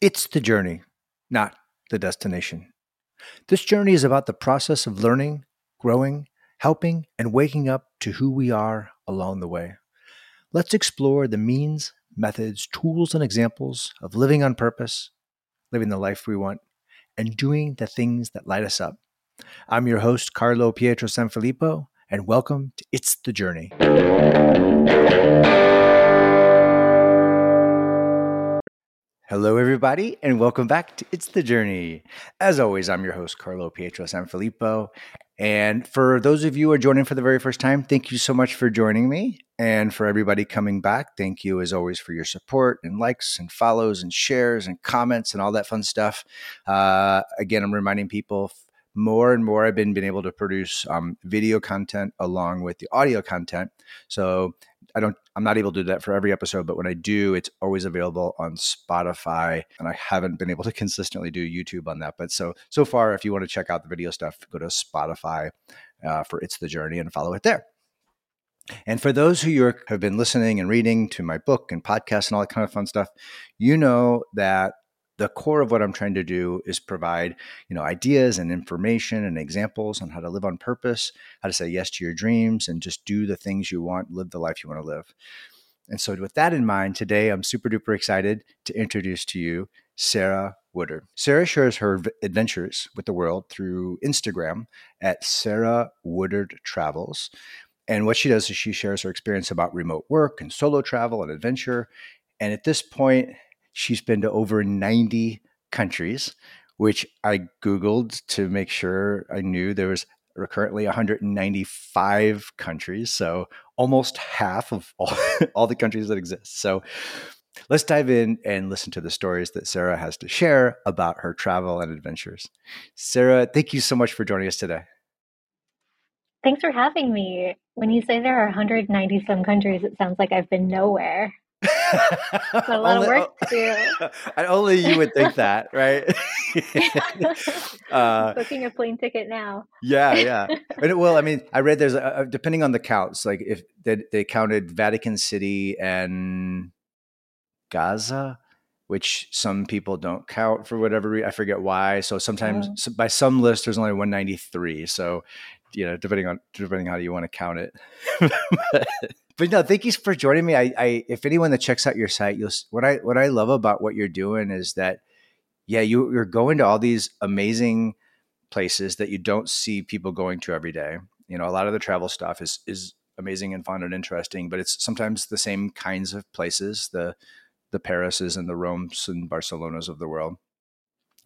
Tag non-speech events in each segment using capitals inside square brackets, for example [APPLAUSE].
It's the journey, not the destination. This journey is about the process of learning, growing, helping, and waking up to who we are along the way. Let's explore the means, methods, tools, and examples of living on purpose, living the life we want, and doing the things that light us up. I'm your host, Carlo Pietro Sanfilippo, and welcome to It's the Journey. Hello, everybody, and welcome back to It's the Journey. As always, I'm your host, Carlo Pietro Sanfilippo. And for those of you who are joining for the very first time, thank you so much for joining me. And for everybody coming back, thank you as always for your support and likes and follows and shares and comments and all that fun stuff. Uh, again, I'm reminding people more and more I've been, been able to produce um, video content along with the audio content. So I don't I'm not able to do that for every episode, but when I do, it's always available on Spotify. And I haven't been able to [LAUGHS] consistently do YouTube on that. But so so far, if you want to check out the video stuff, go to Spotify uh, for It's the Journey and follow it there. And for those who have been listening and reading to my book and podcast and all that kind of fun stuff, you know that the core of what I'm trying to do is provide, you know, ideas and information and examples on how to live on purpose, how to say yes to your dreams and just do the things you want, live the life you want to live. And so with that in mind, today I'm super duper excited to introduce to you Sarah Woodard. Sarah shares her adventures with the world through Instagram at Sarah Woodard Travels. And what she does is she shares her experience about remote work and solo travel and adventure. And at this point, She's been to over 90 countries, which I Googled to make sure I knew there was currently 195 countries. So almost half of all, [LAUGHS] all the countries that exist. So let's dive in and listen to the stories that Sarah has to share about her travel and adventures. Sarah, thank you so much for joining us today. Thanks for having me. When you say there are 190 some countries, it sounds like I've been nowhere a [LAUGHS] lot only, of work to do. [LAUGHS] only you would think that, right? [LAUGHS] uh, Booking a plane ticket now. yeah, yeah. But, well, I mean, I read there's a, depending on the counts, like if they, they counted Vatican City and Gaza, which some people don't count for whatever reason. I forget why. So sometimes oh. by some list, there's only 193. So you know, depending on depending how you want to count it. but no, thank you for joining me. I, I, if anyone that checks out your site, you'll what I what I love about what you're doing is that, yeah, you you're going to all these amazing places that you don't see people going to every day. You know, a lot of the travel stuff is is amazing and fun and interesting, but it's sometimes the same kinds of places the the Parises and the Romes and Barcelonas of the world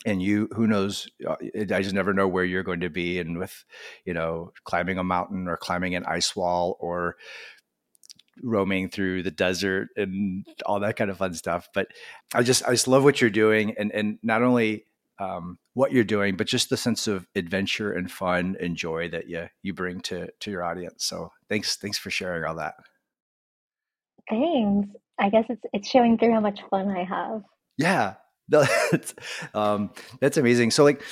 and you who knows uh, i just never know where you're going to be and with you know climbing a mountain or climbing an ice wall or roaming through the desert and all that kind of fun stuff but i just i just love what you're doing and and not only um, what you're doing but just the sense of adventure and fun and joy that you you bring to to your audience so thanks thanks for sharing all that thanks i guess it's it's showing through how much fun i have yeah [LAUGHS] no, that's, um, that's amazing. So, like,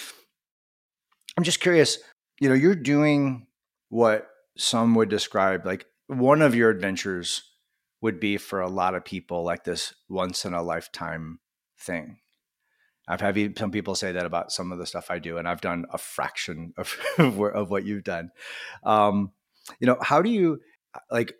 I'm just curious. You know, you're doing what some would describe like one of your adventures would be for a lot of people like this once in a lifetime thing. I've had some people say that about some of the stuff I do, and I've done a fraction of [LAUGHS] of what you've done. Um, you know, how do you like?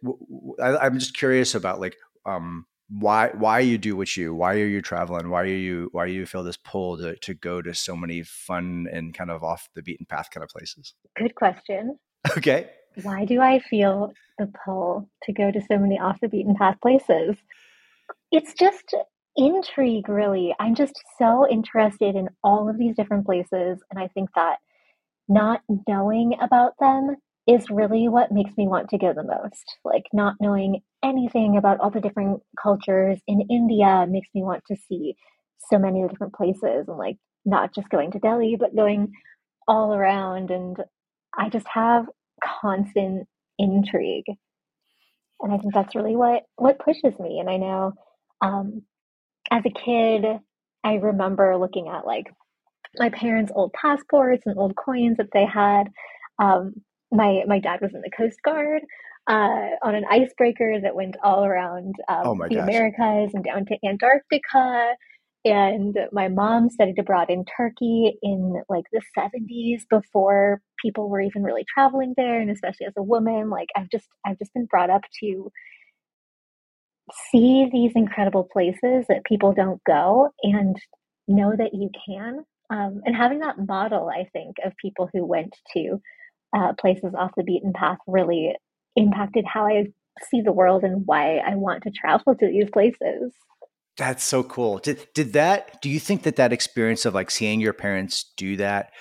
I, am just curious about like um, why why you do what you why are you traveling why are you why do you feel this pull to, to go to so many fun and kind of off the beaten path kind of places good question [LAUGHS] okay why do i feel the pull to go to so many off the beaten path places it's just intrigue really i'm just so interested in all of these different places and i think that not knowing about them is really what makes me want to go the most. Like not knowing anything about all the different cultures in India makes me want to see so many different places and like not just going to Delhi, but going all around. And I just have constant intrigue. And I think that's really what, what pushes me. And I know um, as a kid, I remember looking at like my parents' old passports and old coins that they had. Um, my my dad was in the Coast Guard uh, on an icebreaker that went all around um, oh the gosh. Americas and down to Antarctica. And my mom studied abroad in Turkey in like the 70s before people were even really traveling there. And especially as a woman, like I've just, I've just been brought up to see these incredible places that people don't go and know that you can. Um, and having that model, I think, of people who went to uh, places off the beaten path really impacted how I see the world and why I want to travel to these places. That's so cool. Did did that? Do you think that that experience of like seeing your parents do that,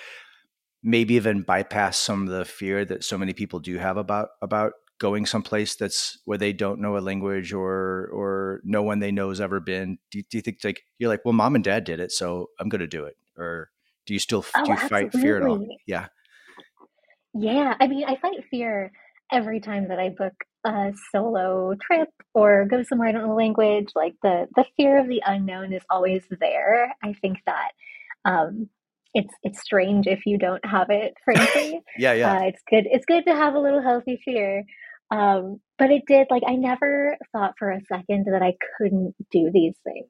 maybe even bypass some of the fear that so many people do have about about going someplace that's where they don't know a language or or no one they know has ever been? Do you, do you think like you're like, well, mom and dad did it, so I'm going to do it, or do you still oh, do you fight fear at all? Yeah. Yeah, I mean, I fight fear every time that I book a solo trip or go somewhere I don't know the language, like the the fear of the unknown is always there. I think that um, it's it's strange if you don't have it. Frankly, [LAUGHS] yeah, yeah, uh, it's good. It's good to have a little healthy fear. Um, but it did like I never thought for a second that I couldn't do these things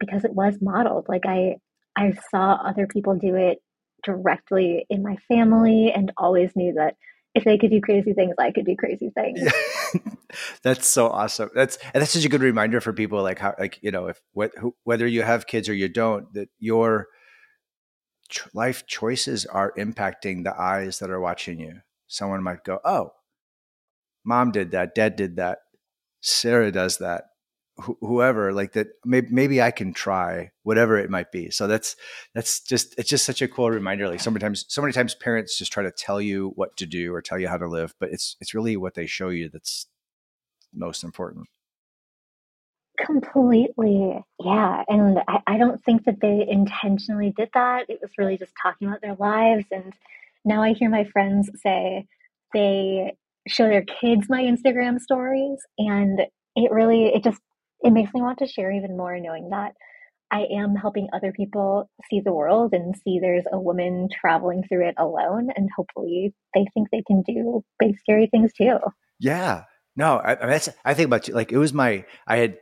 because it was modeled. Like I I saw other people do it directly in my family and always knew that if they could do crazy things, I could do crazy things. Yeah. [LAUGHS] that's so awesome. That's and that's such a good reminder for people like how like you know if what, who, whether you have kids or you don't that your life choices are impacting the eyes that are watching you. Someone might go, "Oh, mom did that, dad did that, Sarah does that." whoever like that maybe, maybe i can try whatever it might be so that's that's just it's just such a cool reminder like sometimes so many times parents just try to tell you what to do or tell you how to live but it's it's really what they show you that's most important completely yeah and I, I don't think that they intentionally did that it was really just talking about their lives and now i hear my friends say they show their kids my instagram stories and it really it just it makes me want to share even more knowing that I am helping other people see the world and see there's a woman traveling through it alone. And hopefully they think they can do big, scary things too. Yeah. No, I, I, mean, I think about like it was my, I had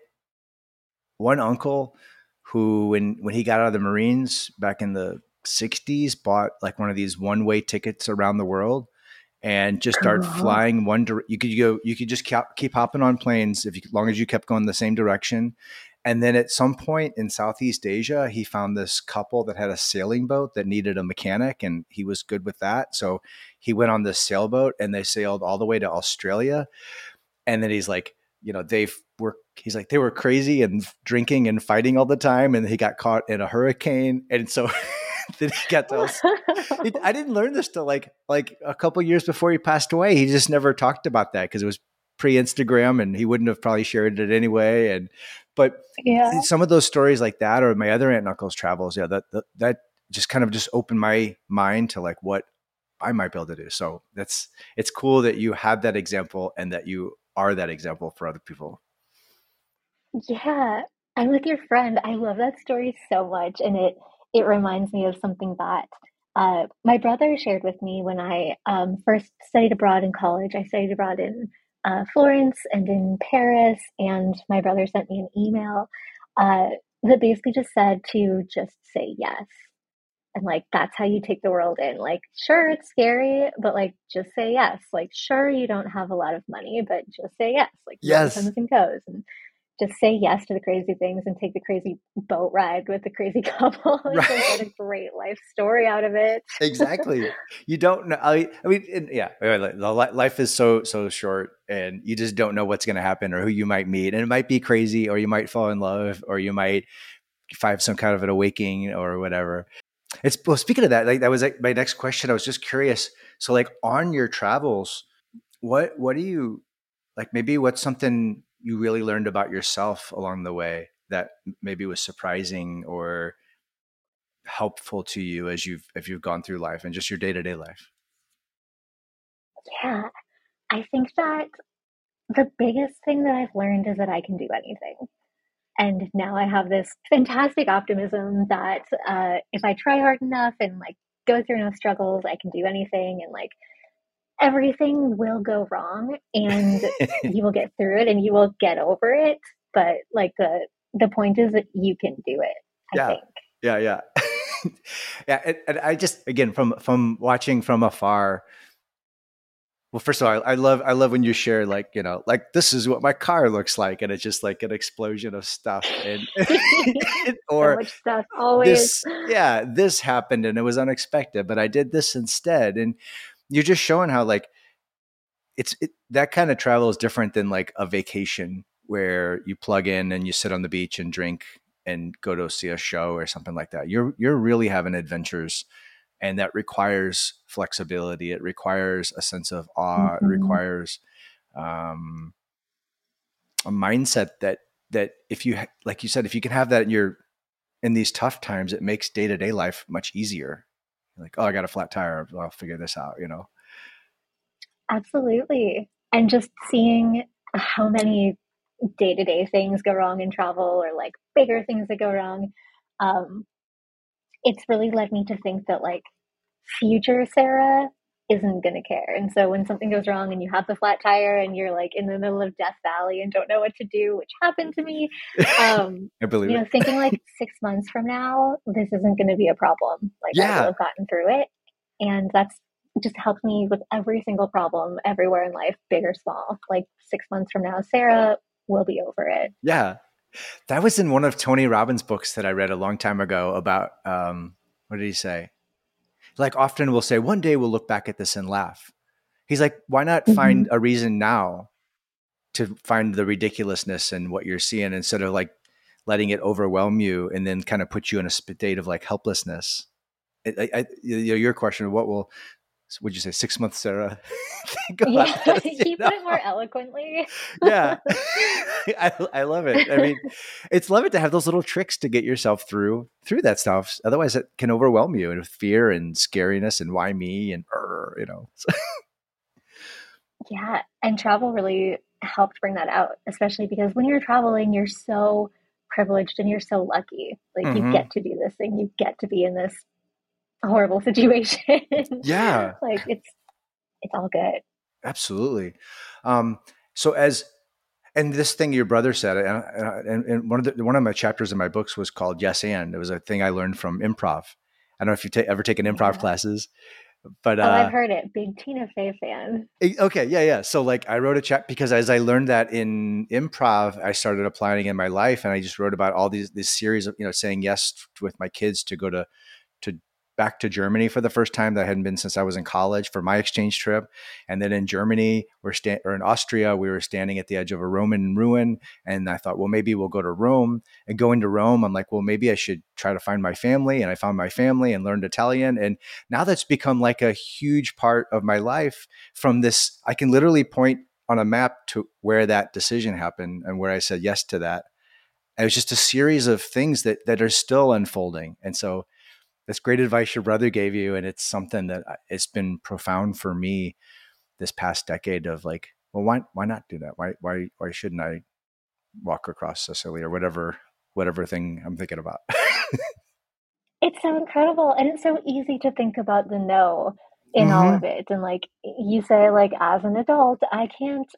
one uncle who, when, when he got out of the Marines back in the 60s, bought like one of these one way tickets around the world and just start uh-huh. flying one dire- you could go you could just keep, keep hopping on planes if you, as long as you kept going the same direction. And then at some point in southeast asia he found this couple that had a sailing boat that needed a mechanic and he was good with that. So he went on this sailboat and they sailed all the way to australia. And then he's like you know they were he's like they were crazy and drinking and fighting all the time and he got caught in a hurricane and so [LAUGHS] then he got to [LAUGHS] I didn't learn this till like like a couple years before he passed away. He just never talked about that because it was pre Instagram and he wouldn't have probably shared it anyway. And but yeah, some of those stories like that or my other aunt and uncle's travels, yeah, that that, that just kind of just opened my mind to like what I might be able to do. So that's it's cool that you have that example and that you are that example for other people. Yeah, I'm with your friend. I love that story so much, and it it reminds me of something that uh, my brother shared with me when I um, first studied abroad in college. I studied abroad in uh, Florence and in Paris, and my brother sent me an email uh, that basically just said to just say yes. And like, that's how you take the world in. Like, sure, it's scary, but like, just say yes. Like, sure, you don't have a lot of money, but just say yes. Like, yes. comes and goes. And just say yes to the crazy things and take the crazy boat ride with the crazy [LAUGHS] couple. [LAUGHS] right. get a great life story out of it. exactly. You don't know. I, I mean, yeah, the life is so so short, and you just don't know what's going to happen or who you might meet, and it might be crazy, or you might fall in love, or you might find some kind of an awakening or whatever. It's well. Speaking of that, like that was like my next question. I was just curious. So, like on your travels, what what do you like? Maybe what's something you really learned about yourself along the way that maybe was surprising or helpful to you as you've if you've gone through life and just your day-to-day life? Yeah i think that the biggest thing that i've learned is that i can do anything. And now i have this fantastic optimism that uh, if i try hard enough and like go through enough struggles i can do anything and like everything will go wrong and [LAUGHS] you will get through it and you will get over it but like the the point is that you can do it I yeah. think. Yeah, yeah. [LAUGHS] yeah, and, and, I just again from from watching from afar. Well, first of all, I, I, love I love when you share like you know like this is what my car looks like, and it's just like an explosion of stuff, and [LAUGHS] or so stuff always. This, yeah, this happened and it was unexpected, but I did this instead, and you're just showing how like it's it, that kind of travel is different than like a vacation where you plug in and you sit on the beach and drink and go to see a show or something like that. You're you're really having adventures and that requires flexibility. It requires a sense of awe. Mm-hmm. It requires um, a mindset that that if you like you said, if you can have that in your in these tough times, it makes day to day life much easier. Like, oh, I got a flat tire. I'll figure this out. You know. Absolutely, and just seeing how many day to day things go wrong in travel or like bigger things that go wrong. Um, it's really led me to think that like future Sarah isn't going to care. And so when something goes wrong and you have the flat tire and you're like in the middle of Death Valley and don't know what to do, which happened to me, [LAUGHS] um, I believe you know, thinking like six months from now, this isn't going to be a problem. Like yeah. I will have gotten through it. And that's just helped me with every single problem everywhere in life, big or small. Like six months from now, Sarah will be over it. Yeah. That was in one of Tony Robbins' books that I read a long time ago about um, what did he say? Like often we'll say, one day we'll look back at this and laugh. He's like, why not mm-hmm. find a reason now to find the ridiculousness in what you're seeing instead of like letting it overwhelm you and then kind of put you in a state of like helplessness. I, I, your question, what will would you say six months, Sarah? [LAUGHS] yeah, [LAUGHS] this, know? put it more eloquently. [LAUGHS] yeah, I, I love it. I mean, it's love it to have those little tricks to get yourself through through that stuff. Otherwise, it can overwhelm you and fear and scariness and why me and you know. yeah, and travel really helped bring that out, especially because when you're traveling, you're so privileged and you're so lucky. Like mm-hmm. you get to do this thing, you get to be in this horrible [LAUGHS] situation. Yeah. [LAUGHS] like it's it's all good. Absolutely. Um, so as and this thing your brother said, and, and, and, one of the one of my chapters in my books was called "Yes and." It was a thing I learned from improv. I don't know if you ever taken improv yeah. classes, but oh, uh, I've heard it. Big Tina Fey fan. Okay, yeah, yeah. So like, I wrote a chat because as I learned that in improv, I started applying in my life, and I just wrote about all these this series of you know saying yes with my kids to go to back to Germany for the first time that I hadn't been since I was in college for my exchange trip. And then in Germany, we're sta- or in Austria, we were standing at the edge of a Roman ruin. And I thought, well, maybe we'll go to Rome. And going to Rome, I'm like, well, maybe I should try to find my family. And I found my family and learned Italian. And now that's become like a huge part of my life from this. I can literally point on a map to where that decision happened and where I said yes to that. It was just a series of things that that are still unfolding. And so that's great advice your brother gave you and it's something that it's been profound for me this past decade of like well why why not do that why why why shouldn't i walk across sicily or whatever whatever thing i'm thinking about [LAUGHS] it's so incredible and it's so easy to think about the no in mm-hmm. all of it and like you say like as an adult i can't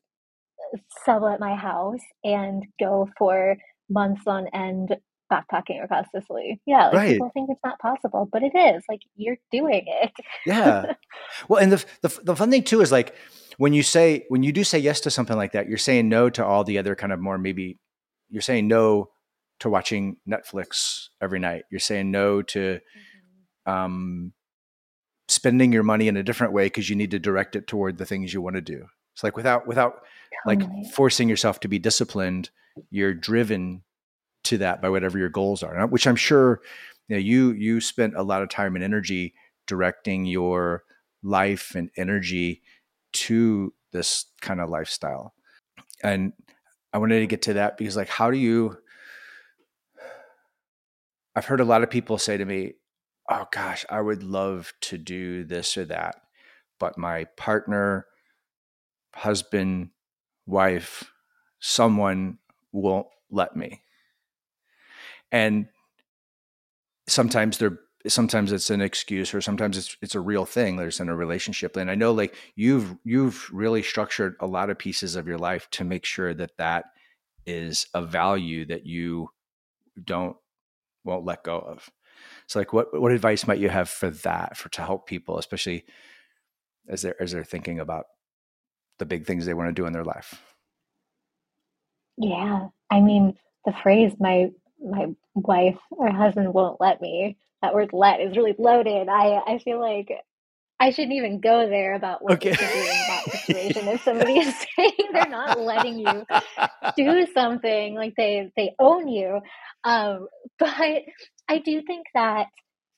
sublet my house and go for months on end backpacking across Sicily. Yeah, like right. people think it's not possible, but it is. Like you're doing it. yeah. [LAUGHS] Well, and the, the the fun thing too is like when you say when you do say yes to something like that, you're saying no to all the other kind of more maybe you're saying no to watching Netflix every night. You're saying no to mm-hmm. um, spending your money in a different way because you need to direct it toward the things you want to do. It's like without without totally. like forcing yourself to be disciplined, you're driven to that by whatever your goals are, which I'm sure you know, you you spent a lot of time and energy directing your life and energy to this kind of lifestyle. And I wanted to get to that because like how do you I've heard a lot of people say to me, "Oh gosh, I would love to do this or that, but my partner, husband, wife, someone won't let me." And sometimes they're sometimes it's an excuse or sometimes it's it's a real thing there's in a relationship and i know like you've you've really structured a lot of pieces of your life to make sure that that is a value that you don't won't let go of. So like what what advice might you have for that for to help people, especially as they're as they're thinking about the big things they want to do in their life? Yeah. I mean, the phrase my my wife or husband won't let me, that word let is really loaded. I I feel like I shouldn't even go there about what okay. to do in that situation. if [LAUGHS] somebody is saying they're not letting you do something, like they they own you. Um, but I do think that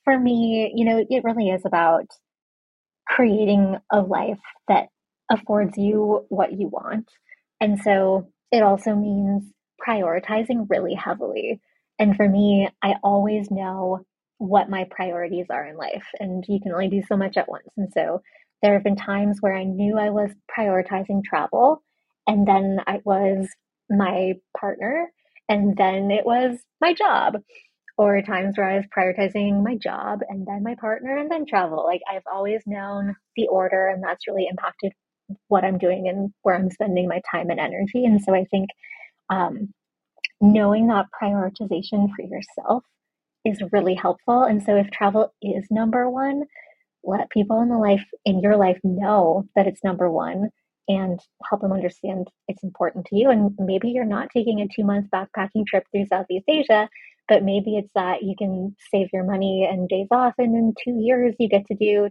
for me, you know, it really is about creating a life that affords you what you want. And so it also means prioritizing really heavily. And for me, I always know what my priorities are in life, and you can only do so much at once. And so there have been times where I knew I was prioritizing travel, and then I was my partner, and then it was my job, or times where I was prioritizing my job and then my partner and then travel. Like I've always known the order, and that's really impacted what I'm doing and where I'm spending my time and energy. And so I think um, knowing that prioritization for yourself is really helpful. And so if travel is number one, let people in the life in your life know that it's number one and help them understand it's important to you. And maybe you're not taking a two month backpacking trip through Southeast Asia, but maybe it's that you can save your money and days off, and in two years you get to do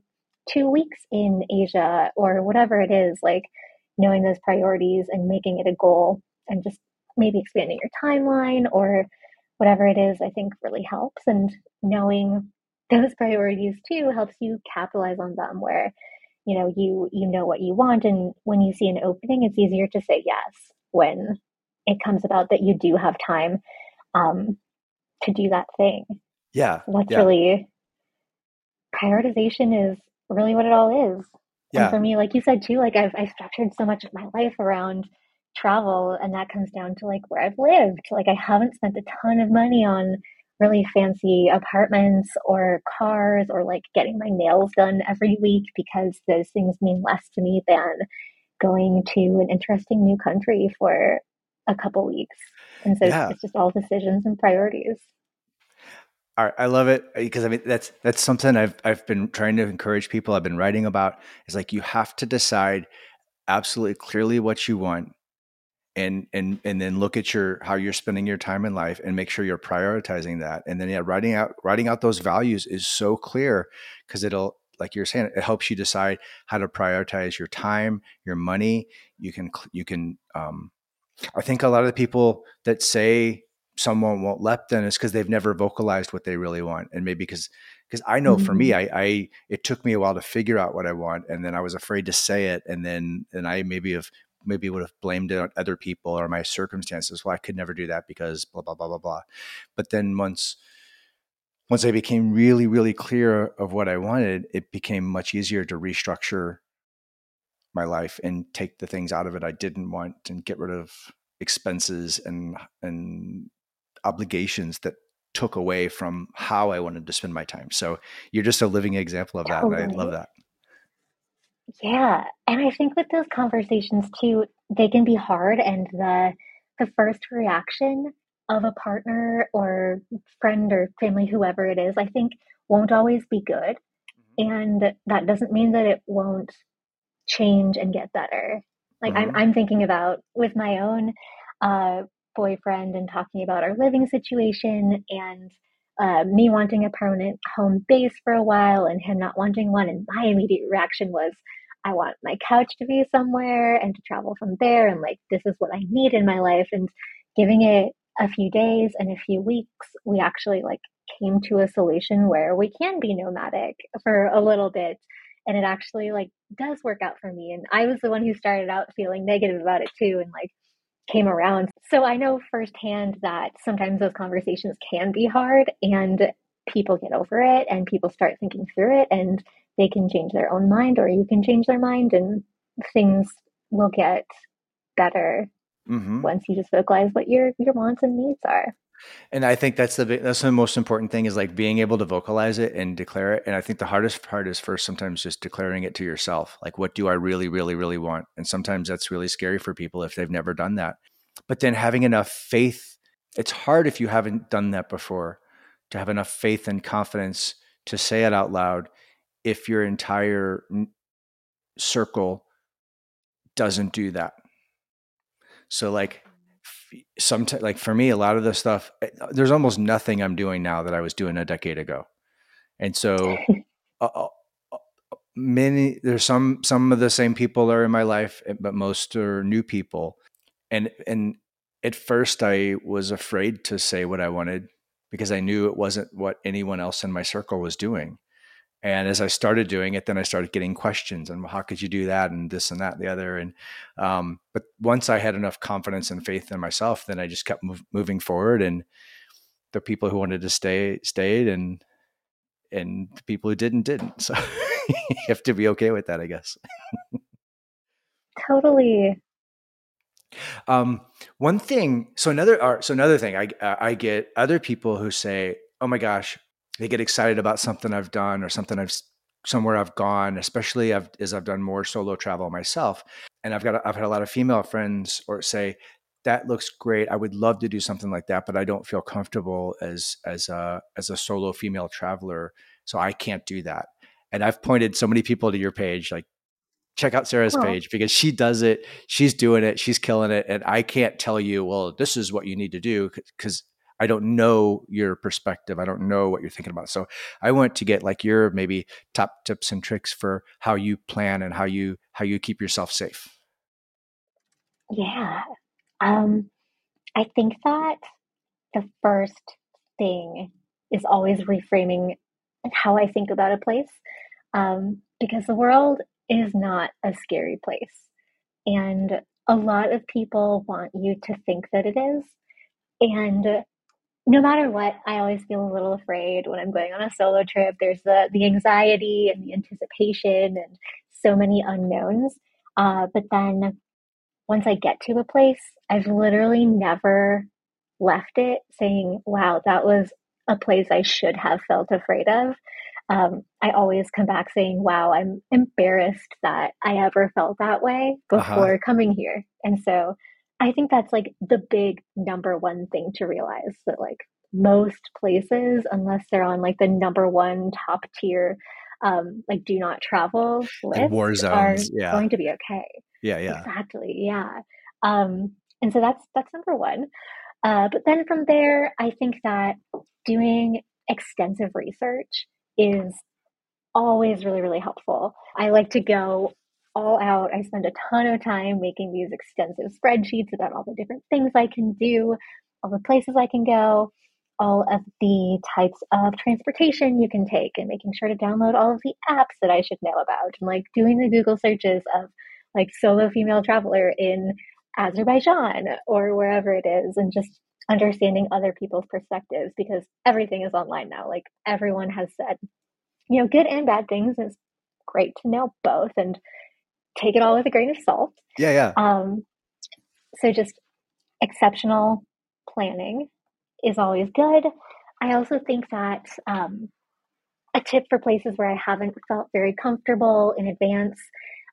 two weeks in Asia or whatever it is. Like knowing those priorities and making it a goal and just maybe expanding your timeline or whatever it is, I think really helps. And knowing those priorities too helps you capitalize on them where you know you you know what you want and when you see an opening it's easier to say yes when it comes about that you do have time um, to do that thing yeah that's yeah. really prioritization is really what it all is yeah. and for me like you said too like I've, I've structured so much of my life around travel and that comes down to like where I've lived. Like I haven't spent a ton of money on really fancy apartments or cars or like getting my nails done every week because those things mean less to me than going to an interesting new country for a couple weeks. And so yeah. it's just all decisions and priorities. All right, I love it uh, because I mean that's that's something I've I've been trying to encourage people. I've been writing about is like you have to decide absolutely clearly what you want and and and then look at your how you're spending your time in life and make sure you're prioritizing that and then yeah writing out writing out those values is so clear because it'll like you're saying it helps you decide how to prioritize your time your money you can you can um i think a lot of the people that say someone won't let them is because they've never vocalized what they really want and maybe because because i know mm-hmm. for me mm-hmm. I, I it took me a while to figure out what i want and then i was afraid to say it and then and i maybe have maybe would have blamed it on other people or my circumstances. Well, I could never do that because blah blah blah blah blah. But then once once I became really really clear of what I wanted, it became much easier to restructure my life and take the things out of it I didn't want and get rid of expenses and and obligations that took away from how I wanted to spend my time. So you're just a living example of that. Totally. And I love that. Yeah, and I think with those conversations too, they can be hard and the the first reaction of a partner or friend or family whoever it is, I think won't always be good. Mm-hmm. And that doesn't mean that it won't change and get better. Like mm-hmm. I'm I'm thinking about with my own uh boyfriend and talking about our living situation and uh, me wanting a permanent home base for a while and him not wanting one. And my immediate reaction was, I want my couch to be somewhere and to travel from there. And like, this is what I need in my life. And giving it a few days and a few weeks, we actually like came to a solution where we can be nomadic for a little bit. And it actually like does work out for me. And I was the one who started out feeling negative about it too. And like, came around. So I know firsthand that sometimes those conversations can be hard and people get over it and people start thinking through it and they can change their own mind or you can change their mind and things will get better mm-hmm. once you just vocalize what your your wants and needs are and i think that's the that's the most important thing is like being able to vocalize it and declare it. And i think the hardest part is first sometimes just declaring it to yourself. Like what do i really really really want? And sometimes that's really scary for people if they've never done that. But then having enough faith it's hard if you haven't done that before to have enough faith and confidence to say it out loud if your entire circle doesn't do that. So like sometimes like for me a lot of the stuff eh, there's almost nothing I'm doing now that I was doing a decade ago. And so [LAUGHS] uh, many there's some some of the same people are in my life eh, but most are new people. And and at first I was afraid to say what I wanted because I knew it wasn't what anyone else in my circle was doing. And as I started doing it, then I started getting questions and how could you do that and this and that and the other. And um, but once I had enough confidence and faith in myself, then I just kept move, moving forward. And the people who wanted to stay stayed, and and the people who didn't didn't. So [LAUGHS] you have to be okay with that, I guess. totally. Um, one thing. So another. So another thing. I I get other people who say, "Oh my gosh, they get excited about something I've done or something I've somewhere I've gone, especially I've, as I've done more solo travel myself. And I've got I've had a lot of female friends or say that looks great. I would love to do something like that, but I don't feel comfortable as as a as a solo female traveler, so I can't do that. And I've pointed so many people to your page, like check out Sarah's page because she does it. She's doing it. She's killing it. And I can't tell you, well, this is what you need to do because I don't know your perspective. I don't know what you're thinking about. So I want to get like your maybe top tips and tricks for how you plan and how you how you keep yourself safe. Yeah. Um I think that the first thing is always reframing how I think about a place. Um, because the world is not a scary place. And a lot of people want you to think that it is. And no matter what, I always feel a little afraid when I'm going on a solo trip. There's the the anxiety and the anticipation and so many unknowns. Uh, but then once I get to a place, I've literally never left it saying, "Wow, that was a place I should have felt afraid of." Um, I always come back saying, "Wow, I'm embarrassed that I ever felt that way uh-huh. before uh-huh. coming here." And so I think that's like the big number one thing to realize that like most places, unless they're on like the number one top tier, um, like do not travel list, war zones, are yeah. going to be okay. Yeah, yeah, exactly, yeah. Um, and so that's that's number one. Uh, but then from there, I think that doing extensive research is always really really helpful. I like to go all out. I spend a ton of time making these extensive spreadsheets about all the different things I can do, all the places I can go, all of the types of transportation you can take, and making sure to download all of the apps that I should know about, and like doing the Google searches of like solo female traveler in Azerbaijan or wherever it is, and just understanding other people's perspectives because everything is online now. Like everyone has said, you know, good and bad things. It's great to know both. And take it all with a grain of salt. Yeah, yeah. Um, so just exceptional planning is always good. I also think that um, a tip for places where I haven't felt very comfortable in advance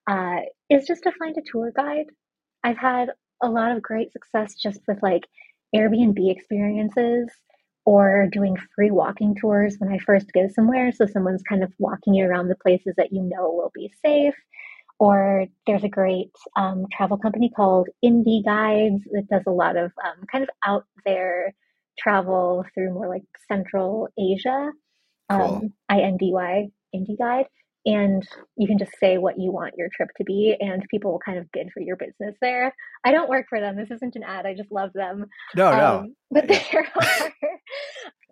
uh, is just to find a tour guide. I've had a lot of great success just with like Airbnb experiences or doing free walking tours when I first go somewhere. So someone's kind of walking you around the places that you know will be safe or there's a great um, travel company called Indy Guides that does a lot of um, kind of out there travel through more like Central Asia. Cool. Um, I N D Y Indy Guide, and you can just say what you want your trip to be, and people will kind of bid for your business there. I don't work for them. This isn't an ad. I just love them. No, no. Um, but there [LAUGHS] are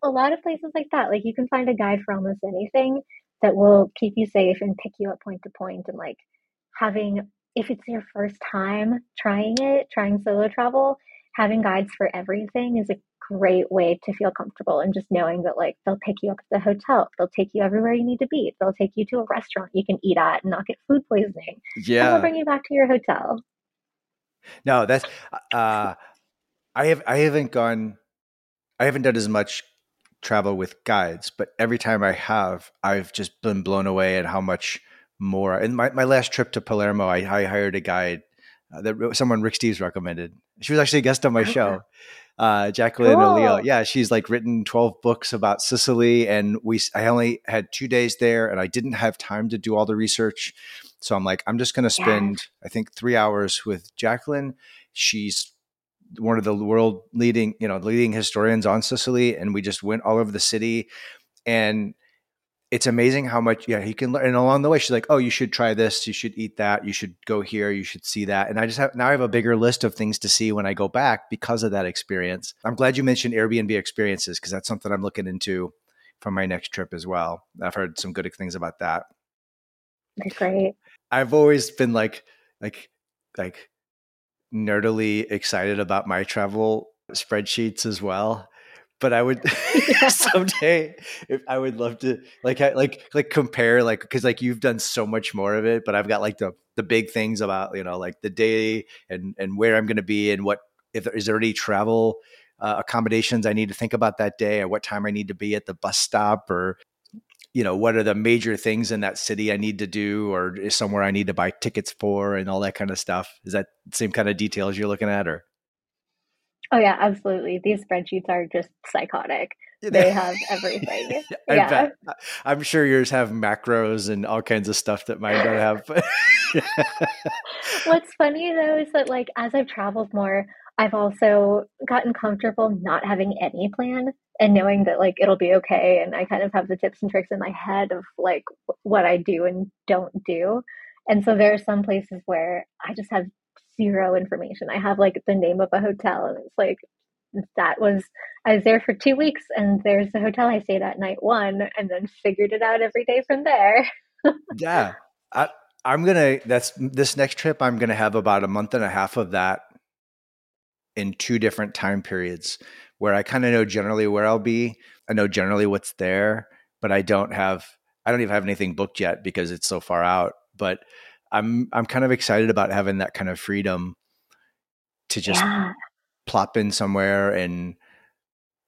a lot of places like that. Like you can find a guide for almost anything that will keep you safe and pick you up point to point and like having, if it's your first time trying it, trying solo travel, having guides for everything is a great way to feel comfortable and just knowing that like they'll pick you up at the hotel they'll take you everywhere you need to be they'll take you to a restaurant you can eat at and not get food poisoning yeah and they'll bring you back to your hotel. No that's uh i have i haven't gone i haven't done as much travel with guides but every time i have i've just been blown away at how much more. And my, my last trip to Palermo, I, I hired a guide uh, that someone Rick Steves recommended. She was actually a guest on my show. Uh, Jacqueline cool. Leo, yeah, she's like written twelve books about Sicily, and we. I only had two days there, and I didn't have time to do all the research. So I'm like, I'm just going to spend, yeah. I think, three hours with Jacqueline. She's one of the world leading, you know, leading historians on Sicily, and we just went all over the city. And it's amazing how much yeah he can learn and along the way she's like oh you should try this. You should eat that. You should go here. You should see that. And i just have now i have a bigger list of things to see when i go back because of that experience. I'm glad you mentioned airbnb experiences because that's something i'm looking into for my next trip as well. I've heard some good things about that. That's great. I've always been like like like nerdily excited about my travel spreadsheets as well but I would [LAUGHS] someday if I would love to like like like compare like because like you've done so much more of it, but I've got like the the big things about you know like the day and and where I'm going to be and what if there is there any travel uh, accommodations I need to think about that day or what time I need to be at the bus stop or you know what are the major things in that city I need to do or is somewhere I need to buy tickets for and all that kind of stuff. Is that same kind of details you're looking at or? Oh yeah, absolutely. These spreadsheets are just psychotic. They have everything. [LAUGHS] I yeah. Bet. I'm sure yours have macros and all kinds of stuff that mine don't have. [LAUGHS] [LAUGHS] What's funny though is that like as I've traveled more, I've also gotten comfortable not having any plan and knowing that like it'll be okay and I kind of have the tips and tricks in my head of like what I do and don't do. And so there are some places where I just have zero information. I have like the name of a hotel, and it's like that was I was there for two weeks, and there's the hotel I stayed at night one, and then figured it out every day from there. yeah, I, I'm gonna. That's this next trip. I'm gonna have about a month and a half of that in two different time periods where I kind of know generally where I'll be. I know generally what's there, but I don't have. I don't even have anything booked yet because it's so far out. But I'm I'm kind of excited about having that kind of freedom to just yeah. plop in somewhere and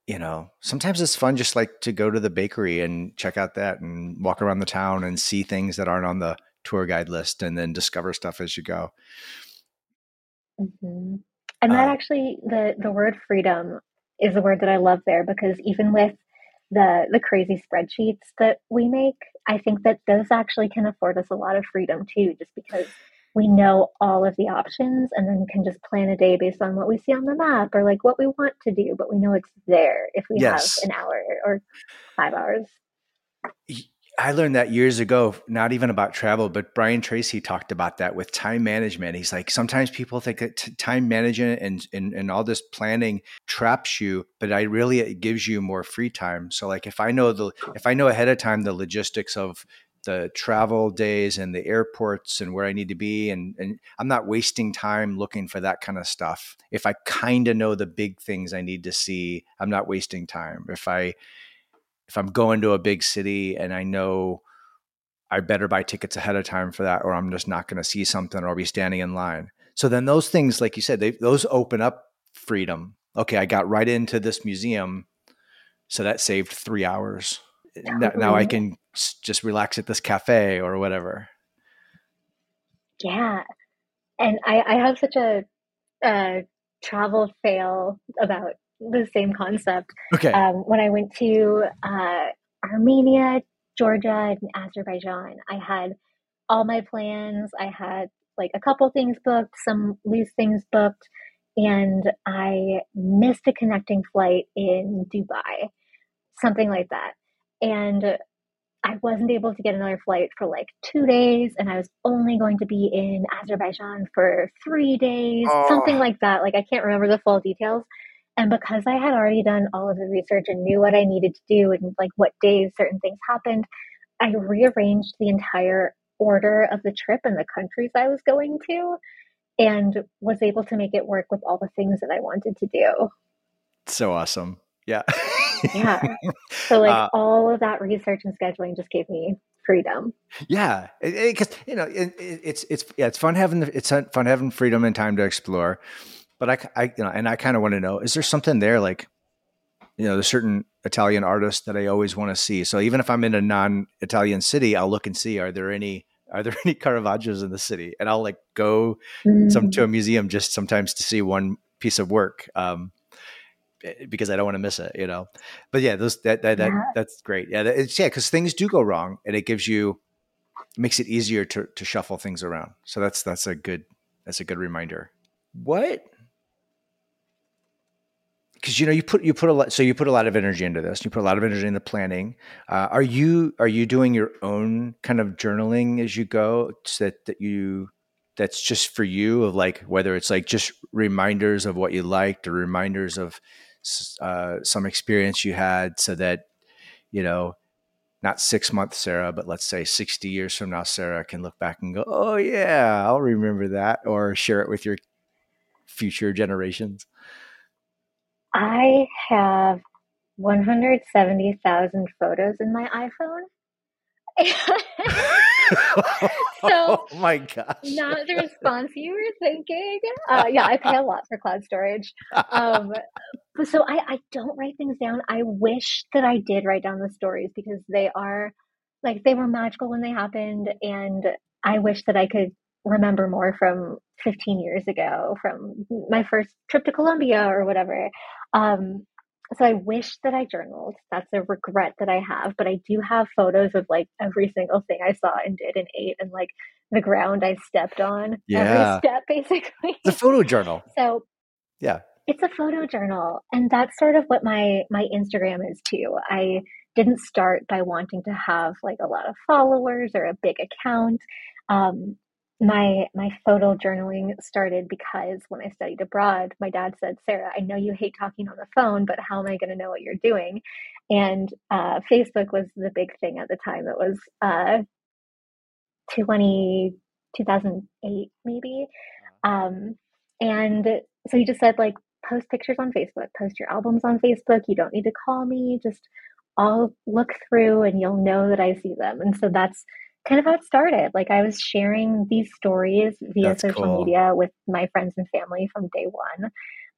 you know sometimes it's fun just like to go to the bakery and check out that and walk around the town and see things that aren't on the tour guide list and then discover stuff as you go mm-hmm. and that uh, actually the the word freedom is a word that i love there because even with the the crazy spreadsheets that we make i think that those actually can afford us a lot of freedom too just because we know all of the options and then can just plan a day based on what we see on the map or like what we want to do but we know it's there if we yes. have an hour or five hours I learned that years ago, not even about travel, but Brian Tracy talked about that with time management. He's like, sometimes people think that t- time management and, and, and all this planning traps you, but I really, it gives you more free time. So like, if I know the, if I know ahead of time, the logistics of the travel days and the airports and where I need to be, and, and I'm not wasting time looking for that kind of stuff. If I kind of know the big things I need to see, I'm not wasting time. If I, if I'm going to a big city and I know I better buy tickets ahead of time for that, or I'm just not going to see something or I'll be standing in line. So then those things, like you said, they, those open up freedom. Okay, I got right into this museum, so that saved three hours. Eh, now, now I mm-hmm. can just relax at this cafe or whatever. Yeah, and I, I have such a, a travel fail about the same concept. Okay. Um, when I went to uh, Armenia, Georgia, and Azerbaijan, I had all my plans. I had like a couple things booked, some loose things booked, and I missed a connecting flight in Dubai, something like that. And I wasn't able to get another flight for like two days, and I was only going to be in Azerbaijan for three days, oh. something like that. Like, I can't remember the full details. And because I had already done all of the research and knew what I needed to do and like what days certain things happened, I rearranged the entire order of the trip and the countries I was going to and was able to make it work with all the things that I wanted to do. So awesome. Yeah. yeah. [LAUGHS] So like uh, all of that research and scheduling just gave me freedom. Yeah, because you know it, it's it's yeah it's fun having the, it's fun having freedom and time to explore but I, I you know, and I kind of want to know, is there something there like, you know, there's certain Italian artists that I always want to see. So even if I'm in a non-Italian city, I'll look and see, are there any, are there [LAUGHS] any Caravaggios in the city? And I'll like go mm. some to a museum just sometimes to see one piece of work. Um, eh, because I don't want to miss it, you know. But yeah, those that that, that Yeah. that's great. Yeah, that, it's yeah because things do go wrong, and it gives you makes it easier to to shuffle things around. So that's that's a good that's a good reminder. What? Because you know you put you put a lot so you put a lot of energy into this. You put a lot of energy into planning. Uh, are you are you doing your own kind of journaling as you go so that that you that's just for you of like whether it's like just reminders of what you liked or reminders of uh, some experience you had so that you know not six months sarah but let's say 60 years from now sarah can look back and go oh yeah i'll remember that or share it with your future generations I have 170,000 photos in my iPhone. [LAUGHS] [LAUGHS] oh my gosh Not the response you were thinking. Uh, yeah, I pay a lot for cloud storage. Um, but so I, I don't write things down. I wish that I did write down the stories because they are like they were magical when they happened, and I wish that I could remember more from 15 years ago, from my first trip to Colombia or whatever. Um, so I wish that I journaled. That's a regret that I have, but I do have photos of like every single thing I saw and did and ate and like the ground I stepped on Yeah. every step [LAUGHS] basically. the photo journal so yeah it's a photo journal and that's sort of what my my Instagram is too. I didn't start by wanting to have like a lot of followers or a big account. Um, my my photo journaling started because when I studied abroad, my dad said, "Sarah, I know you hate talking on the phone, but how am I going to know what you're doing?" And uh, Facebook was the big thing at the time. It was uh, 20, 2008 maybe, um, and so he just said like post pictures on Facebook, post your albums on Facebook. You don't need to call me. Just I'll look through and you'll know that I see them. And so that's kind of how it started. Like I was sharing these stories via That's social cool. media with my friends and family from day one.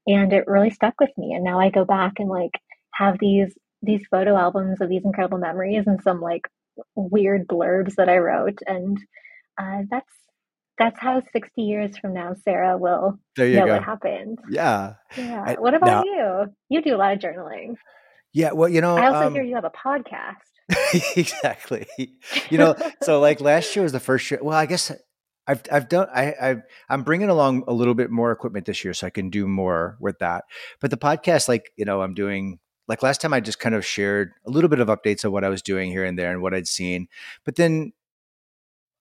And it really stuck with me. And now I go back and like have these these photo albums of these incredible memories and some like weird blurbs that I wrote. And uh, that's that's how 60 years from now Sarah will there you know go what happened. yeah Yeah. I- what about now- you? You do a lot of journaling. yeah well you know I also um, hear you have a podcast. [LAUGHS] exactly. You know so like last year was the first year well i guess i've i've done i I've, i'm bringing along a little bit more equipment this year so i can do more with that. But the podcast like you know i'm doing like last time i just kind of shared a little bit of updates of what i was doing here and there and what i'd seen. But then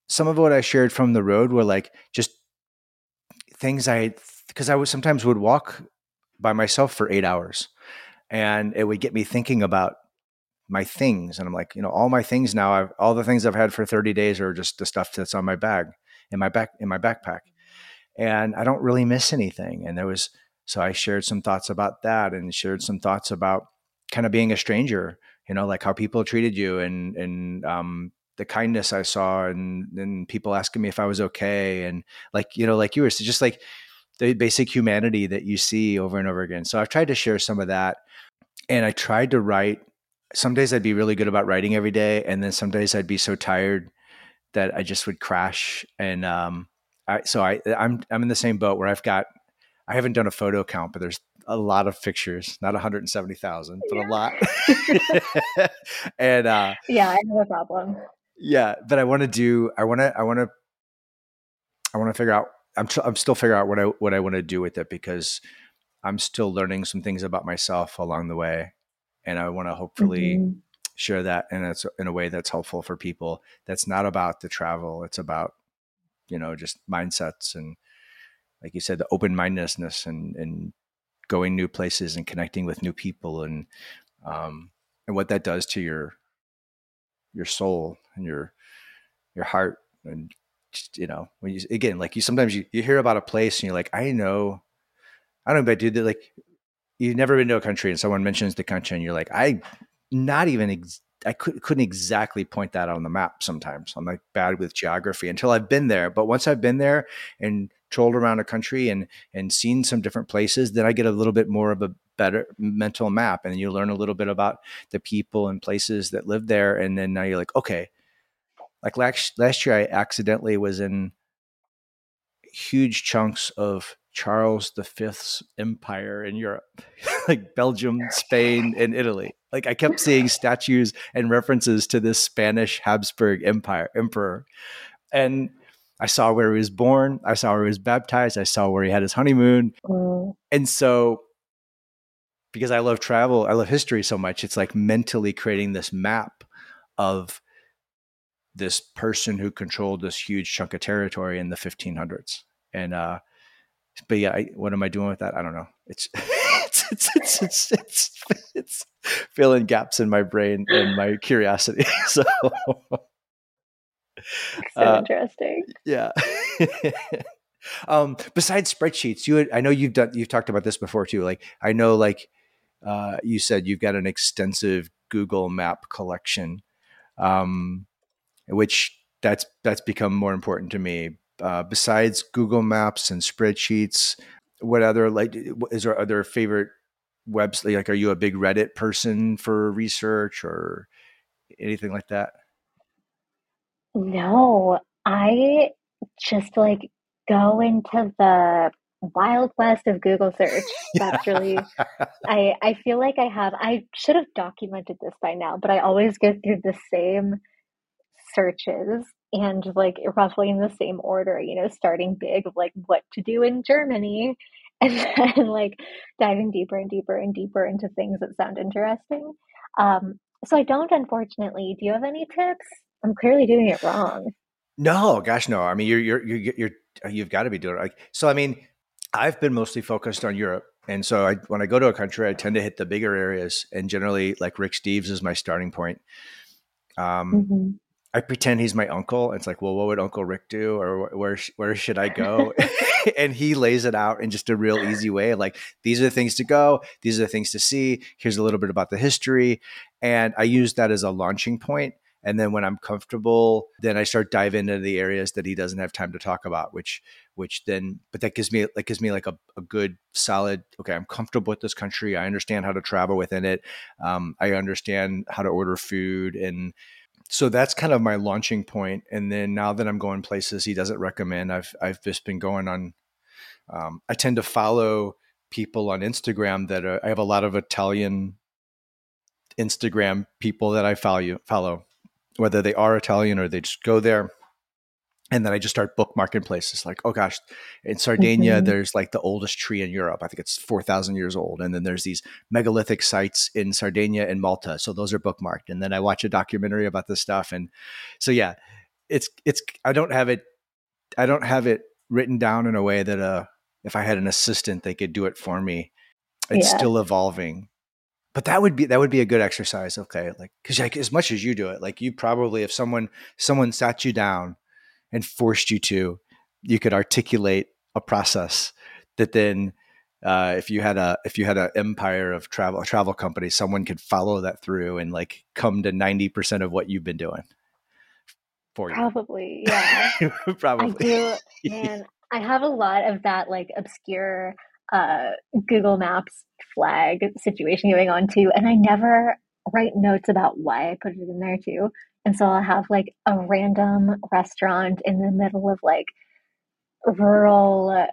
some of what i shared from the road were like just things i because i would sometimes would walk by myself for eight hours. And it would get me thinking about my things and i'm like you know all my things now I've, all the things i've had for 30 days are just the stuff that's on my bag in my back in my backpack. And i don't really miss anything and there was so i shared some thoughts about that and shared some thoughts about kind of being a stranger you know like how people treated you and and um the kindness i saw and and people asking me if i was okay and like you know like you were just like the basic humanity that you see over and over again. So i've tried to share some of that and i tried to write some days I'd be really good about writing every day, and then some days I'd be so tired that I just would crash. And um, I, so I, I'm I'm in the same boat where I've got I haven't done a photo count, but there's a lot of pictures, not 170,000, but Yeah. a lot. [LAUGHS] [LAUGHS] and uh, Yeah, I have a problem. yeah, but I want to do. I want to. I want to. I want to figure out. I'm. Tr- I'm still figuring out what I what I want to do with it because I'm still learning some things about myself along the way, and I want to hopefully Mhm. share that in a, in a way that's helpful for people. That's not about the travel. It's about you know just mindsets and like you said, the open mindedness and and going new places and connecting with new people and um, and what that does to your your soul and your your heart and just, you know when you again like you sometimes you, you hear about a place and you're like I know I don't know but dude that like you've never been to a country and someone mentions the country and you're like I not even ex- I could, couldn't exactly point that out on the map sometimes. I'm like bad with geography until I've been there. But once I've been there and trolled around a country and and seen some different places, then I get a little bit more of a better mental map, and you learn a little bit about the people and places that live there. And then now you're like, okay, like last last year, I accidentally was in huge chunks of Charles V's empire in Europe, [LAUGHS] like Belgium, Spain, and Italy. Like I kept seeing statues and references to this Spanish Habsburg empire emperor. And I saw where he was born, I saw where he was baptized, I saw where he had his honeymoon. Mm. And so because I love travel, I love history so much, it's like mentally creating this map of this person who controlled this huge chunk of territory in the 1500s. And uh but yeah, I, what am I doing with that? I don't know. It's [LAUGHS] it's, it's it's it's it's it's filling gaps in my brain and my [LAUGHS] curiosity. [LAUGHS] So, So Uh, interesting. yeah. um, besides spreadsheets, you had, I know you've done you've talked about this before too. Like I know, like uh, you said, you've got an extensive Google Map collection, um, which that's that's become more important to me. Uh, besides Google Maps and spreadsheets, what other like is there other favorite webs? Like, are you a big Reddit person for research or anything like that? No, I just like go into the wild west of Google search. [LAUGHS] That's really I I feel like I have I should have documented this by now, but I always go through the same searches and like roughly in the same order, you know, starting big of like what to do in Germany [LAUGHS] and then like diving deeper and deeper and deeper into things that sound interesting. Um, so I don't, unfortunately. Do you have any tips? I'm clearly doing it wrong. No, gosh, no. I mean, you're you're you're, you're you've got to be doing it. Like, so, I mean, I've been mostly focused on Europe, and so I, when I go to a country, I tend to hit the bigger areas, and generally, like Rick Steves is my starting point. Um, Mhm. I pretend he's my uncle. And It's like, well, what would Uncle Rick do, or where where should I go? [LAUGHS] [LAUGHS] and he lays it out in just a real easy way. Like, these are the things to go. These are the things to see. Here's a little bit about the history, and I use that as a launching point. And then when I'm comfortable, then I start diving into the areas that he doesn't have time to talk about, which which then but that gives me that gives me like a, a good solid okay i'm comfortable with this country i understand how to travel within it um, i understand how to order food and so that's kind of my launching point and then now that i'm going places he doesn't recommend i've i've just been going on um, i tend to follow people on instagram that are, i have a lot of italian instagram people that i follow follow whether they are italian or they just go there and then I just start bookmarking places like, oh gosh, in Sardinia, Mhm. there's like the oldest tree in Europe. I think it's 4,000 years old. And then there's these megalithic sites in Sardinia and Malta. So those are bookmarked. And then I watch a documentary about this stuff. And so, yeah, it's, it's, I don't have it, I don't have it written down in a way that, uh, if I had an assistant, they could do it for me. It's Yeah. still evolving. But that would be that would be a good exercise. Okay, like because like as much as you do it, like you probably if someone someone sat you down and forced you to, you could articulate a process that then uh, if you had a if you had an empire of travel a travel company, someone could follow that through and like come to ninety percent of what you've been doing for you. Probably, [LAUGHS] yeah. I Probably. do, [LAUGHS] man. I have a lot of that like obscure uh, Google Maps flag situation going on too, and I never write notes about why I put it in there too. And so I'll have like a random restaurant in the middle of like rural uh,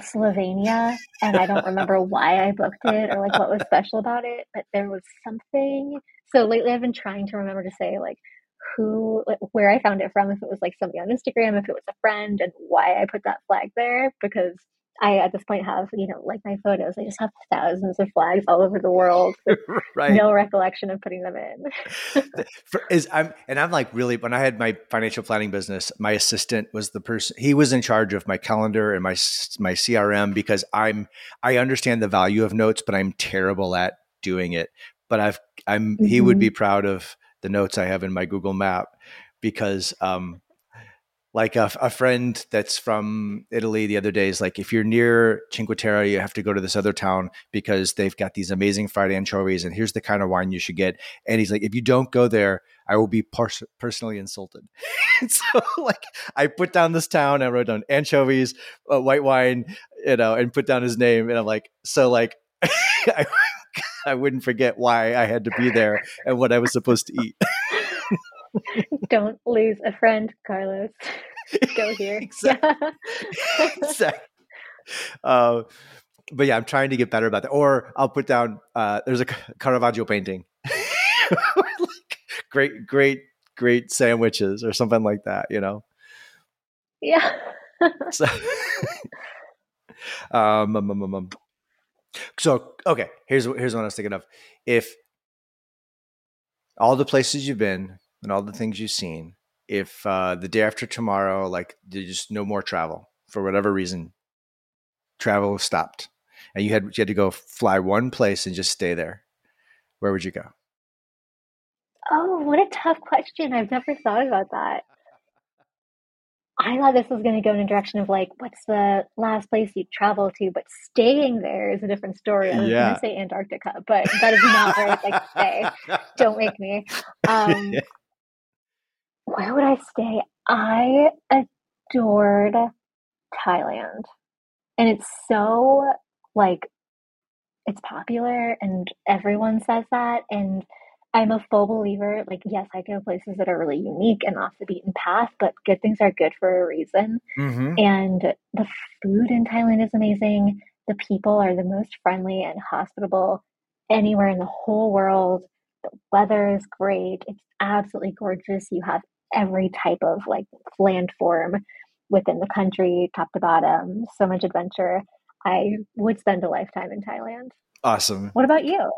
Slovenia, and I don't remember [LAUGHS] why I booked it or like what was special about it, but there was something. So lately, I've been trying to remember to say like who, like, where I found it from, if it was like somebody on Instagram, if it was a friend, and why I put that flag there because I at this point have you know like my photos. I just have thousands of flags all over the world [LAUGHS] right. no recollection of putting them in. [LAUGHS] For, is I'm and I'm like really when I had my financial planning business, my assistant was the person he was in charge of my calendar and my my CRM because I'm I understand the value of notes, but I'm terrible at doing it. But I've I'm he would be proud of the notes I have in my Google Map because um like a, a friend that's from Italy the other day is like, if you're near Cinque Terre, you have to go to this other town because they've got these amazing fried anchovies, and here's the kind of wine you should get. And he's like, if you don't go there, I will be pers- personally insulted. [LAUGHS] so, like, I put down this town, I wrote down anchovies, uh, white wine, you know, and put down his name, and I'm like, so like. [LAUGHS] I, I wouldn't forget why I had to be there and what I was supposed to eat. [LAUGHS] [LAUGHS] Don't lose a friend, Carlos. [LAUGHS] Go here. [LAUGHS] Exactly. Yeah. Exact- uh, but yeah, I'm trying to get better about that. Or I'll put down uh, there's a Caravaggio painting, like great, great, great sandwiches or something like that. You know. Yeah. so, um, um, um, um, so okay, here's here's what I was thinking of. If all the places you've been and all the things you've seen, if uh, the day after tomorrow, like there's just no more travel for whatever reason, travel stopped, and you had you had to go fly one place and just stay there, where would you go? Oh, what a tough question. I've never thought about that. I thought this was going to go in a direction of like, what's the last place you travel to? But staying there is a different story. I was Yeah. going to say Antarctica, but that is not where I'd like to stay. Don't make me. [LAUGHS] Um, where would I stay? I adored Thailand. And it's so like it's popular and everyone says that and I'm a full believer like yes, I go places that are really unique and off the beaten path, but good things are good for a reason. hmm And the food in Thailand is amazing. The people are the most friendly and hospitable anywhere in the whole world. The weather is great. It's absolutely gorgeous. You have every type of like landform within the country, top to bottom. So much adventure. I would spend a lifetime in Thailand. Awesome. What about you?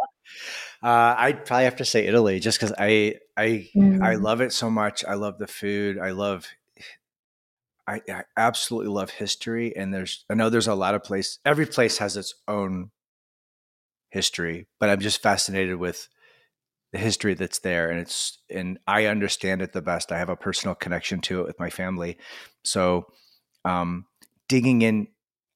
Uh, I'd probably have to say Italy, just because I I I Mm, love it so much. I love the food. I love. I, I absolutely love history, and there's I know there's a lot of place. Every place has its own history, but I'm just fascinated with the history that's there, and it's and I understand it the best. I have a personal connection to it with my family, so um, digging in.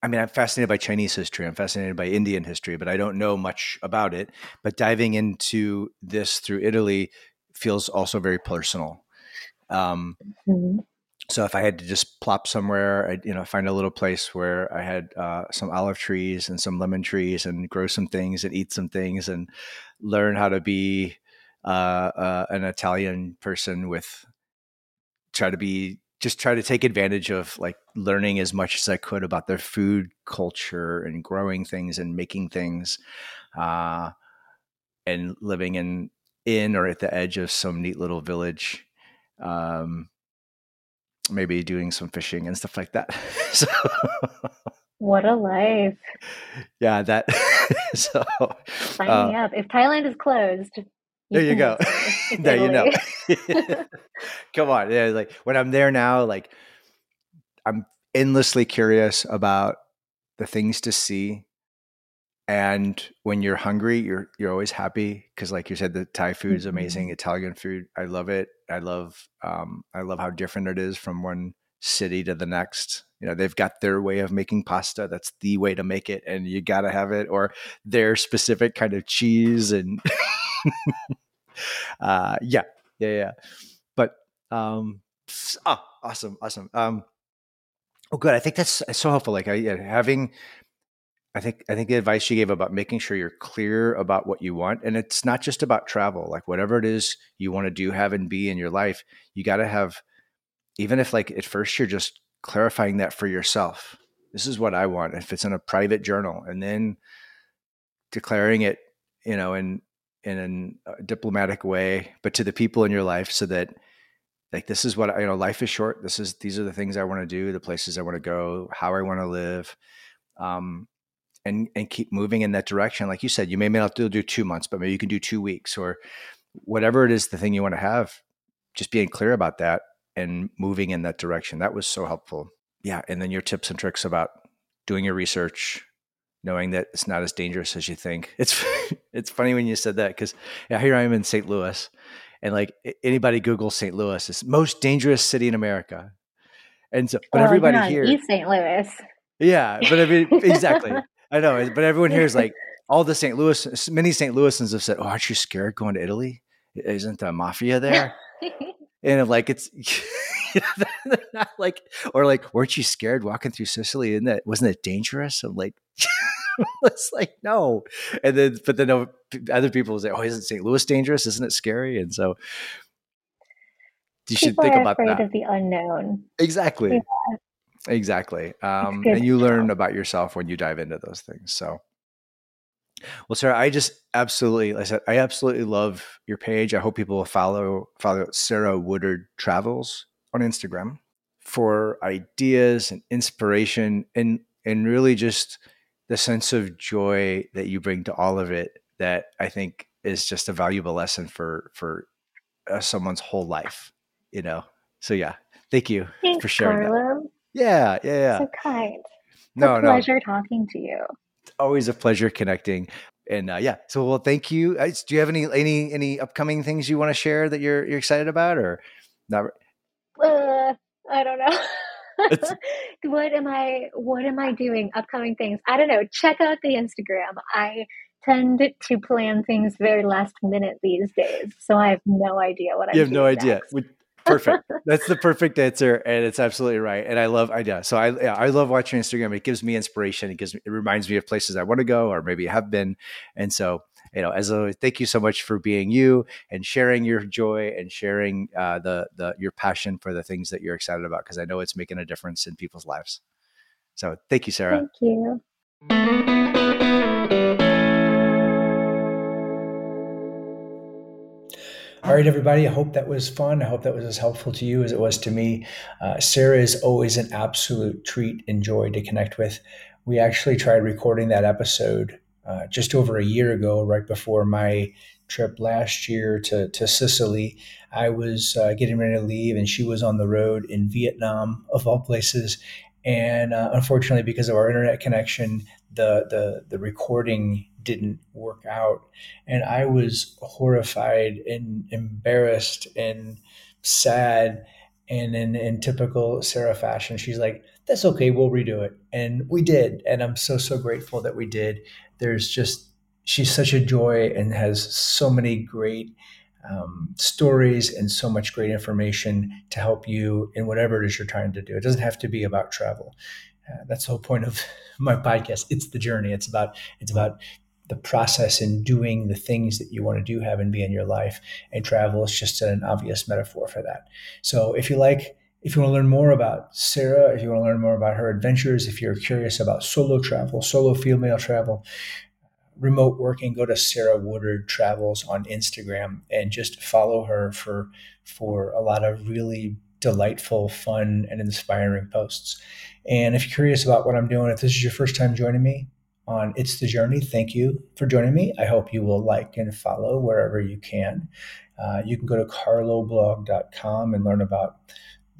I mean, I'm fascinated by Chinese history. I'm fascinated by Indian history, but I don't know much about it. But diving into this through Italy feels also very personal. Um, mm, so if I had to just plop somewhere, I'd you know find a little place where I had uh, some olive trees and some lemon trees and grow some things and eat some things and learn how to be uh, uh, an Italian person with try to be just try to take advantage of like learning as much as I could about their food culture and growing things and making things uh, and living in in or at the edge of some neat little village. Um, maybe doing some fishing and stuff like that. [LAUGHS] so what a life. yeah, that [LAUGHS] so Sign uh, me up. If Thailand is closed, there you go. move me. It's there you know. [LAUGHS] Come on. Yeah, like when I'm there now, like I'm endlessly curious about the things to see. And when you're hungry, you're you're always happy because, like you said, the Thai food is amazing. Mhm. Italian food, I love it. I love um, I love how different it is from one city to the next. You know, they've got their way of making pasta. That's the way to make it, and you got to have it, or their specific kind of cheese and [LAUGHS] uh, yeah, yeah, yeah. But um, ah, awesome, awesome. Um, oh, good. I think that's, so helpful. Like yeah, having, I think, I think the advice you gave about making sure you're clear about what you want, and it's not just about travel. Like whatever it is you want to do, have, and be in your life, you got to have. Even if like at first you're just clarifying that for yourself. This is what I want. If it's in a private journal, and then declaring it, you know, in in a diplomatic way, but to the people in your life, so that like this is what I- you know. Life is short. This is these are the things I want to do, the places I want to go, how I want to live, um, and and keep moving in that direction. Like you said, you may not do two months, but maybe you can do two weeks or whatever it is. The thing you want to have, just being clear about that and moving in that direction. That was so helpful. Yeah, and then your tips and tricks about doing your research, knowing that it's not as dangerous as you think. It's [LAUGHS] it's funny when you said that because yeah, here I am in St. Louis, and like anybody Google St. Louis, it's most dangerous city in America, and so but Well, everybody you're here, East St. Louis. yeah, but I mean exactly, [LAUGHS] I know, but everyone here is like [LAUGHS] all the St. Louis, many St. Louisans have said, "Oh, aren't you scared going to Italy? Isn't the mafia there?" and like it's like or like weren't you scared walking through Sicily and that wasn't it dangerous I'm like [LAUGHS] it's like no and then but then other people say oh isn't St. Louis dangerous isn't it scary and so you should think about afraid that of the unknown. exactly exactly. Um, and you learn about yourself when you dive into those things. So, well, Sarah, I just absolutely, like I said, I absolutely love your page. I hope people will follow follow Sarah Woodard Travels on Instagram for ideas and inspiration and and really just the sense of joy that you bring to all of it that I think is just a valuable lesson for for uh, someone's whole life, you know. So yeah, thank you Thanks, for sharing Carlo. that. Yeah, yeah, yeah. So kind. It's no, a pleasure no. talking to you. It's always a pleasure connecting. And uh, yeah, so well, thank you. Do you have any any any upcoming things you want to share that you're you're excited about, or not? Uh, I don't know. [LAUGHS] [LAUGHS] what am I what am I doing? Upcoming things. I don't know. Check out the Instagram. I tend to plan things very last minute these days. So I have no idea what I'm You have no idea. Next. [LAUGHS] Perfect. That's the perfect answer, and it's absolutely right. And I love idea. So I yeah, I love watching Instagram. It gives me inspiration. It gives me, it reminds me of places I want to go or maybe have been. And so you know, as always, thank you so much for being you and sharing your joy and sharing uh, the the your passion for the things that you're excited about because I know it's making a difference in people's lives. So thank you, Sarah. Thank you. All right, everybody. I hope that was fun. I hope that was as helpful to you as it was to me. Uh, Sarah is always an absolute treat and joy to connect with. We actually tried recording that episode uh, just over a year ago, right before my trip last year to, to Sicily. I was uh, getting ready to leave, and she was on the road in Vietnam, of all places. And uh, unfortunately, because of our internet connection, the, the the recording didn't work out, and I was horrified and embarrassed and sad. And in, in typical Sarah fashion, she's like, "That's okay, we'll redo it," and we did. And I'm so so grateful that we did. There's just she's such a joy and has so many great um, stories and so much great information to help you in whatever it is you're trying to do. It doesn't have to be about travel. Uh, that's the whole point of [LAUGHS] my podcast. It's the journey. It's about it's about the process in doing the things that you want to do, have, and be in your life. And travel is just an obvious metaphor for that. So if you like, if you want to learn more about Sarah, if you want to learn more about her adventures, if you're curious about solo travel, solo female travel, remote working, go to Sarah Woodard Travels on Instagram and just follow her for for a lot of really delightful, fun, and inspiring posts. And if you're curious about what I'm doing, if this is your first time joining me on It's the Journey, thank you for joining me. I hope you will like and follow wherever you can. Uh, you can go to carloblog.com and learn about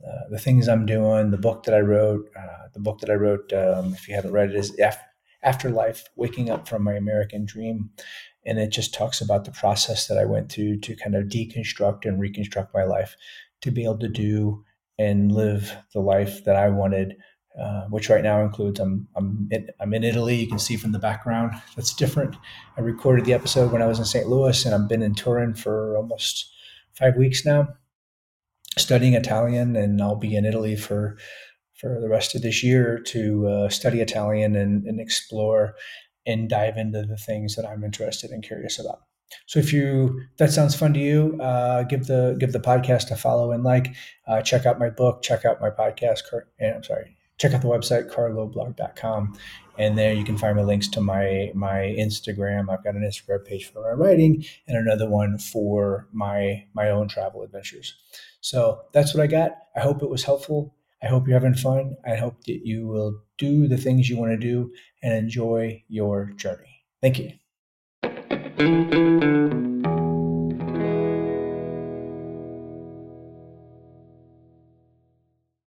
uh, the things I'm doing, the book that I wrote. Uh, the book that I wrote, um, if you haven't read it, is Afterlife Waking Up from My American Dream. And it just talks about the process that I went through to kind of deconstruct and reconstruct my life to be able to do and live the life that I wanted uh, which right now includes I'm I'm in, I'm in Italy. You can see from the background that's different. I recorded the episode when I was in St. Louis, and I've been in Turin for almost five weeks now, studying Italian, and I'll be in Italy for for the rest of this year to uh, study Italian and, and explore and dive into the things that I'm interested and curious about. So if you that sounds fun to you, uh, give the give the podcast a follow and like. Uh, check out my book. Check out my podcast. And I'm sorry check out the website carloblog.com and there you can find my links to my my instagram. I've got an instagram page for my writing and another one for my my own travel adventures. So that's what i got. I hope it was helpful. I hope you're having fun. I hope that you will do the things you want to do and enjoy your journey. Thank you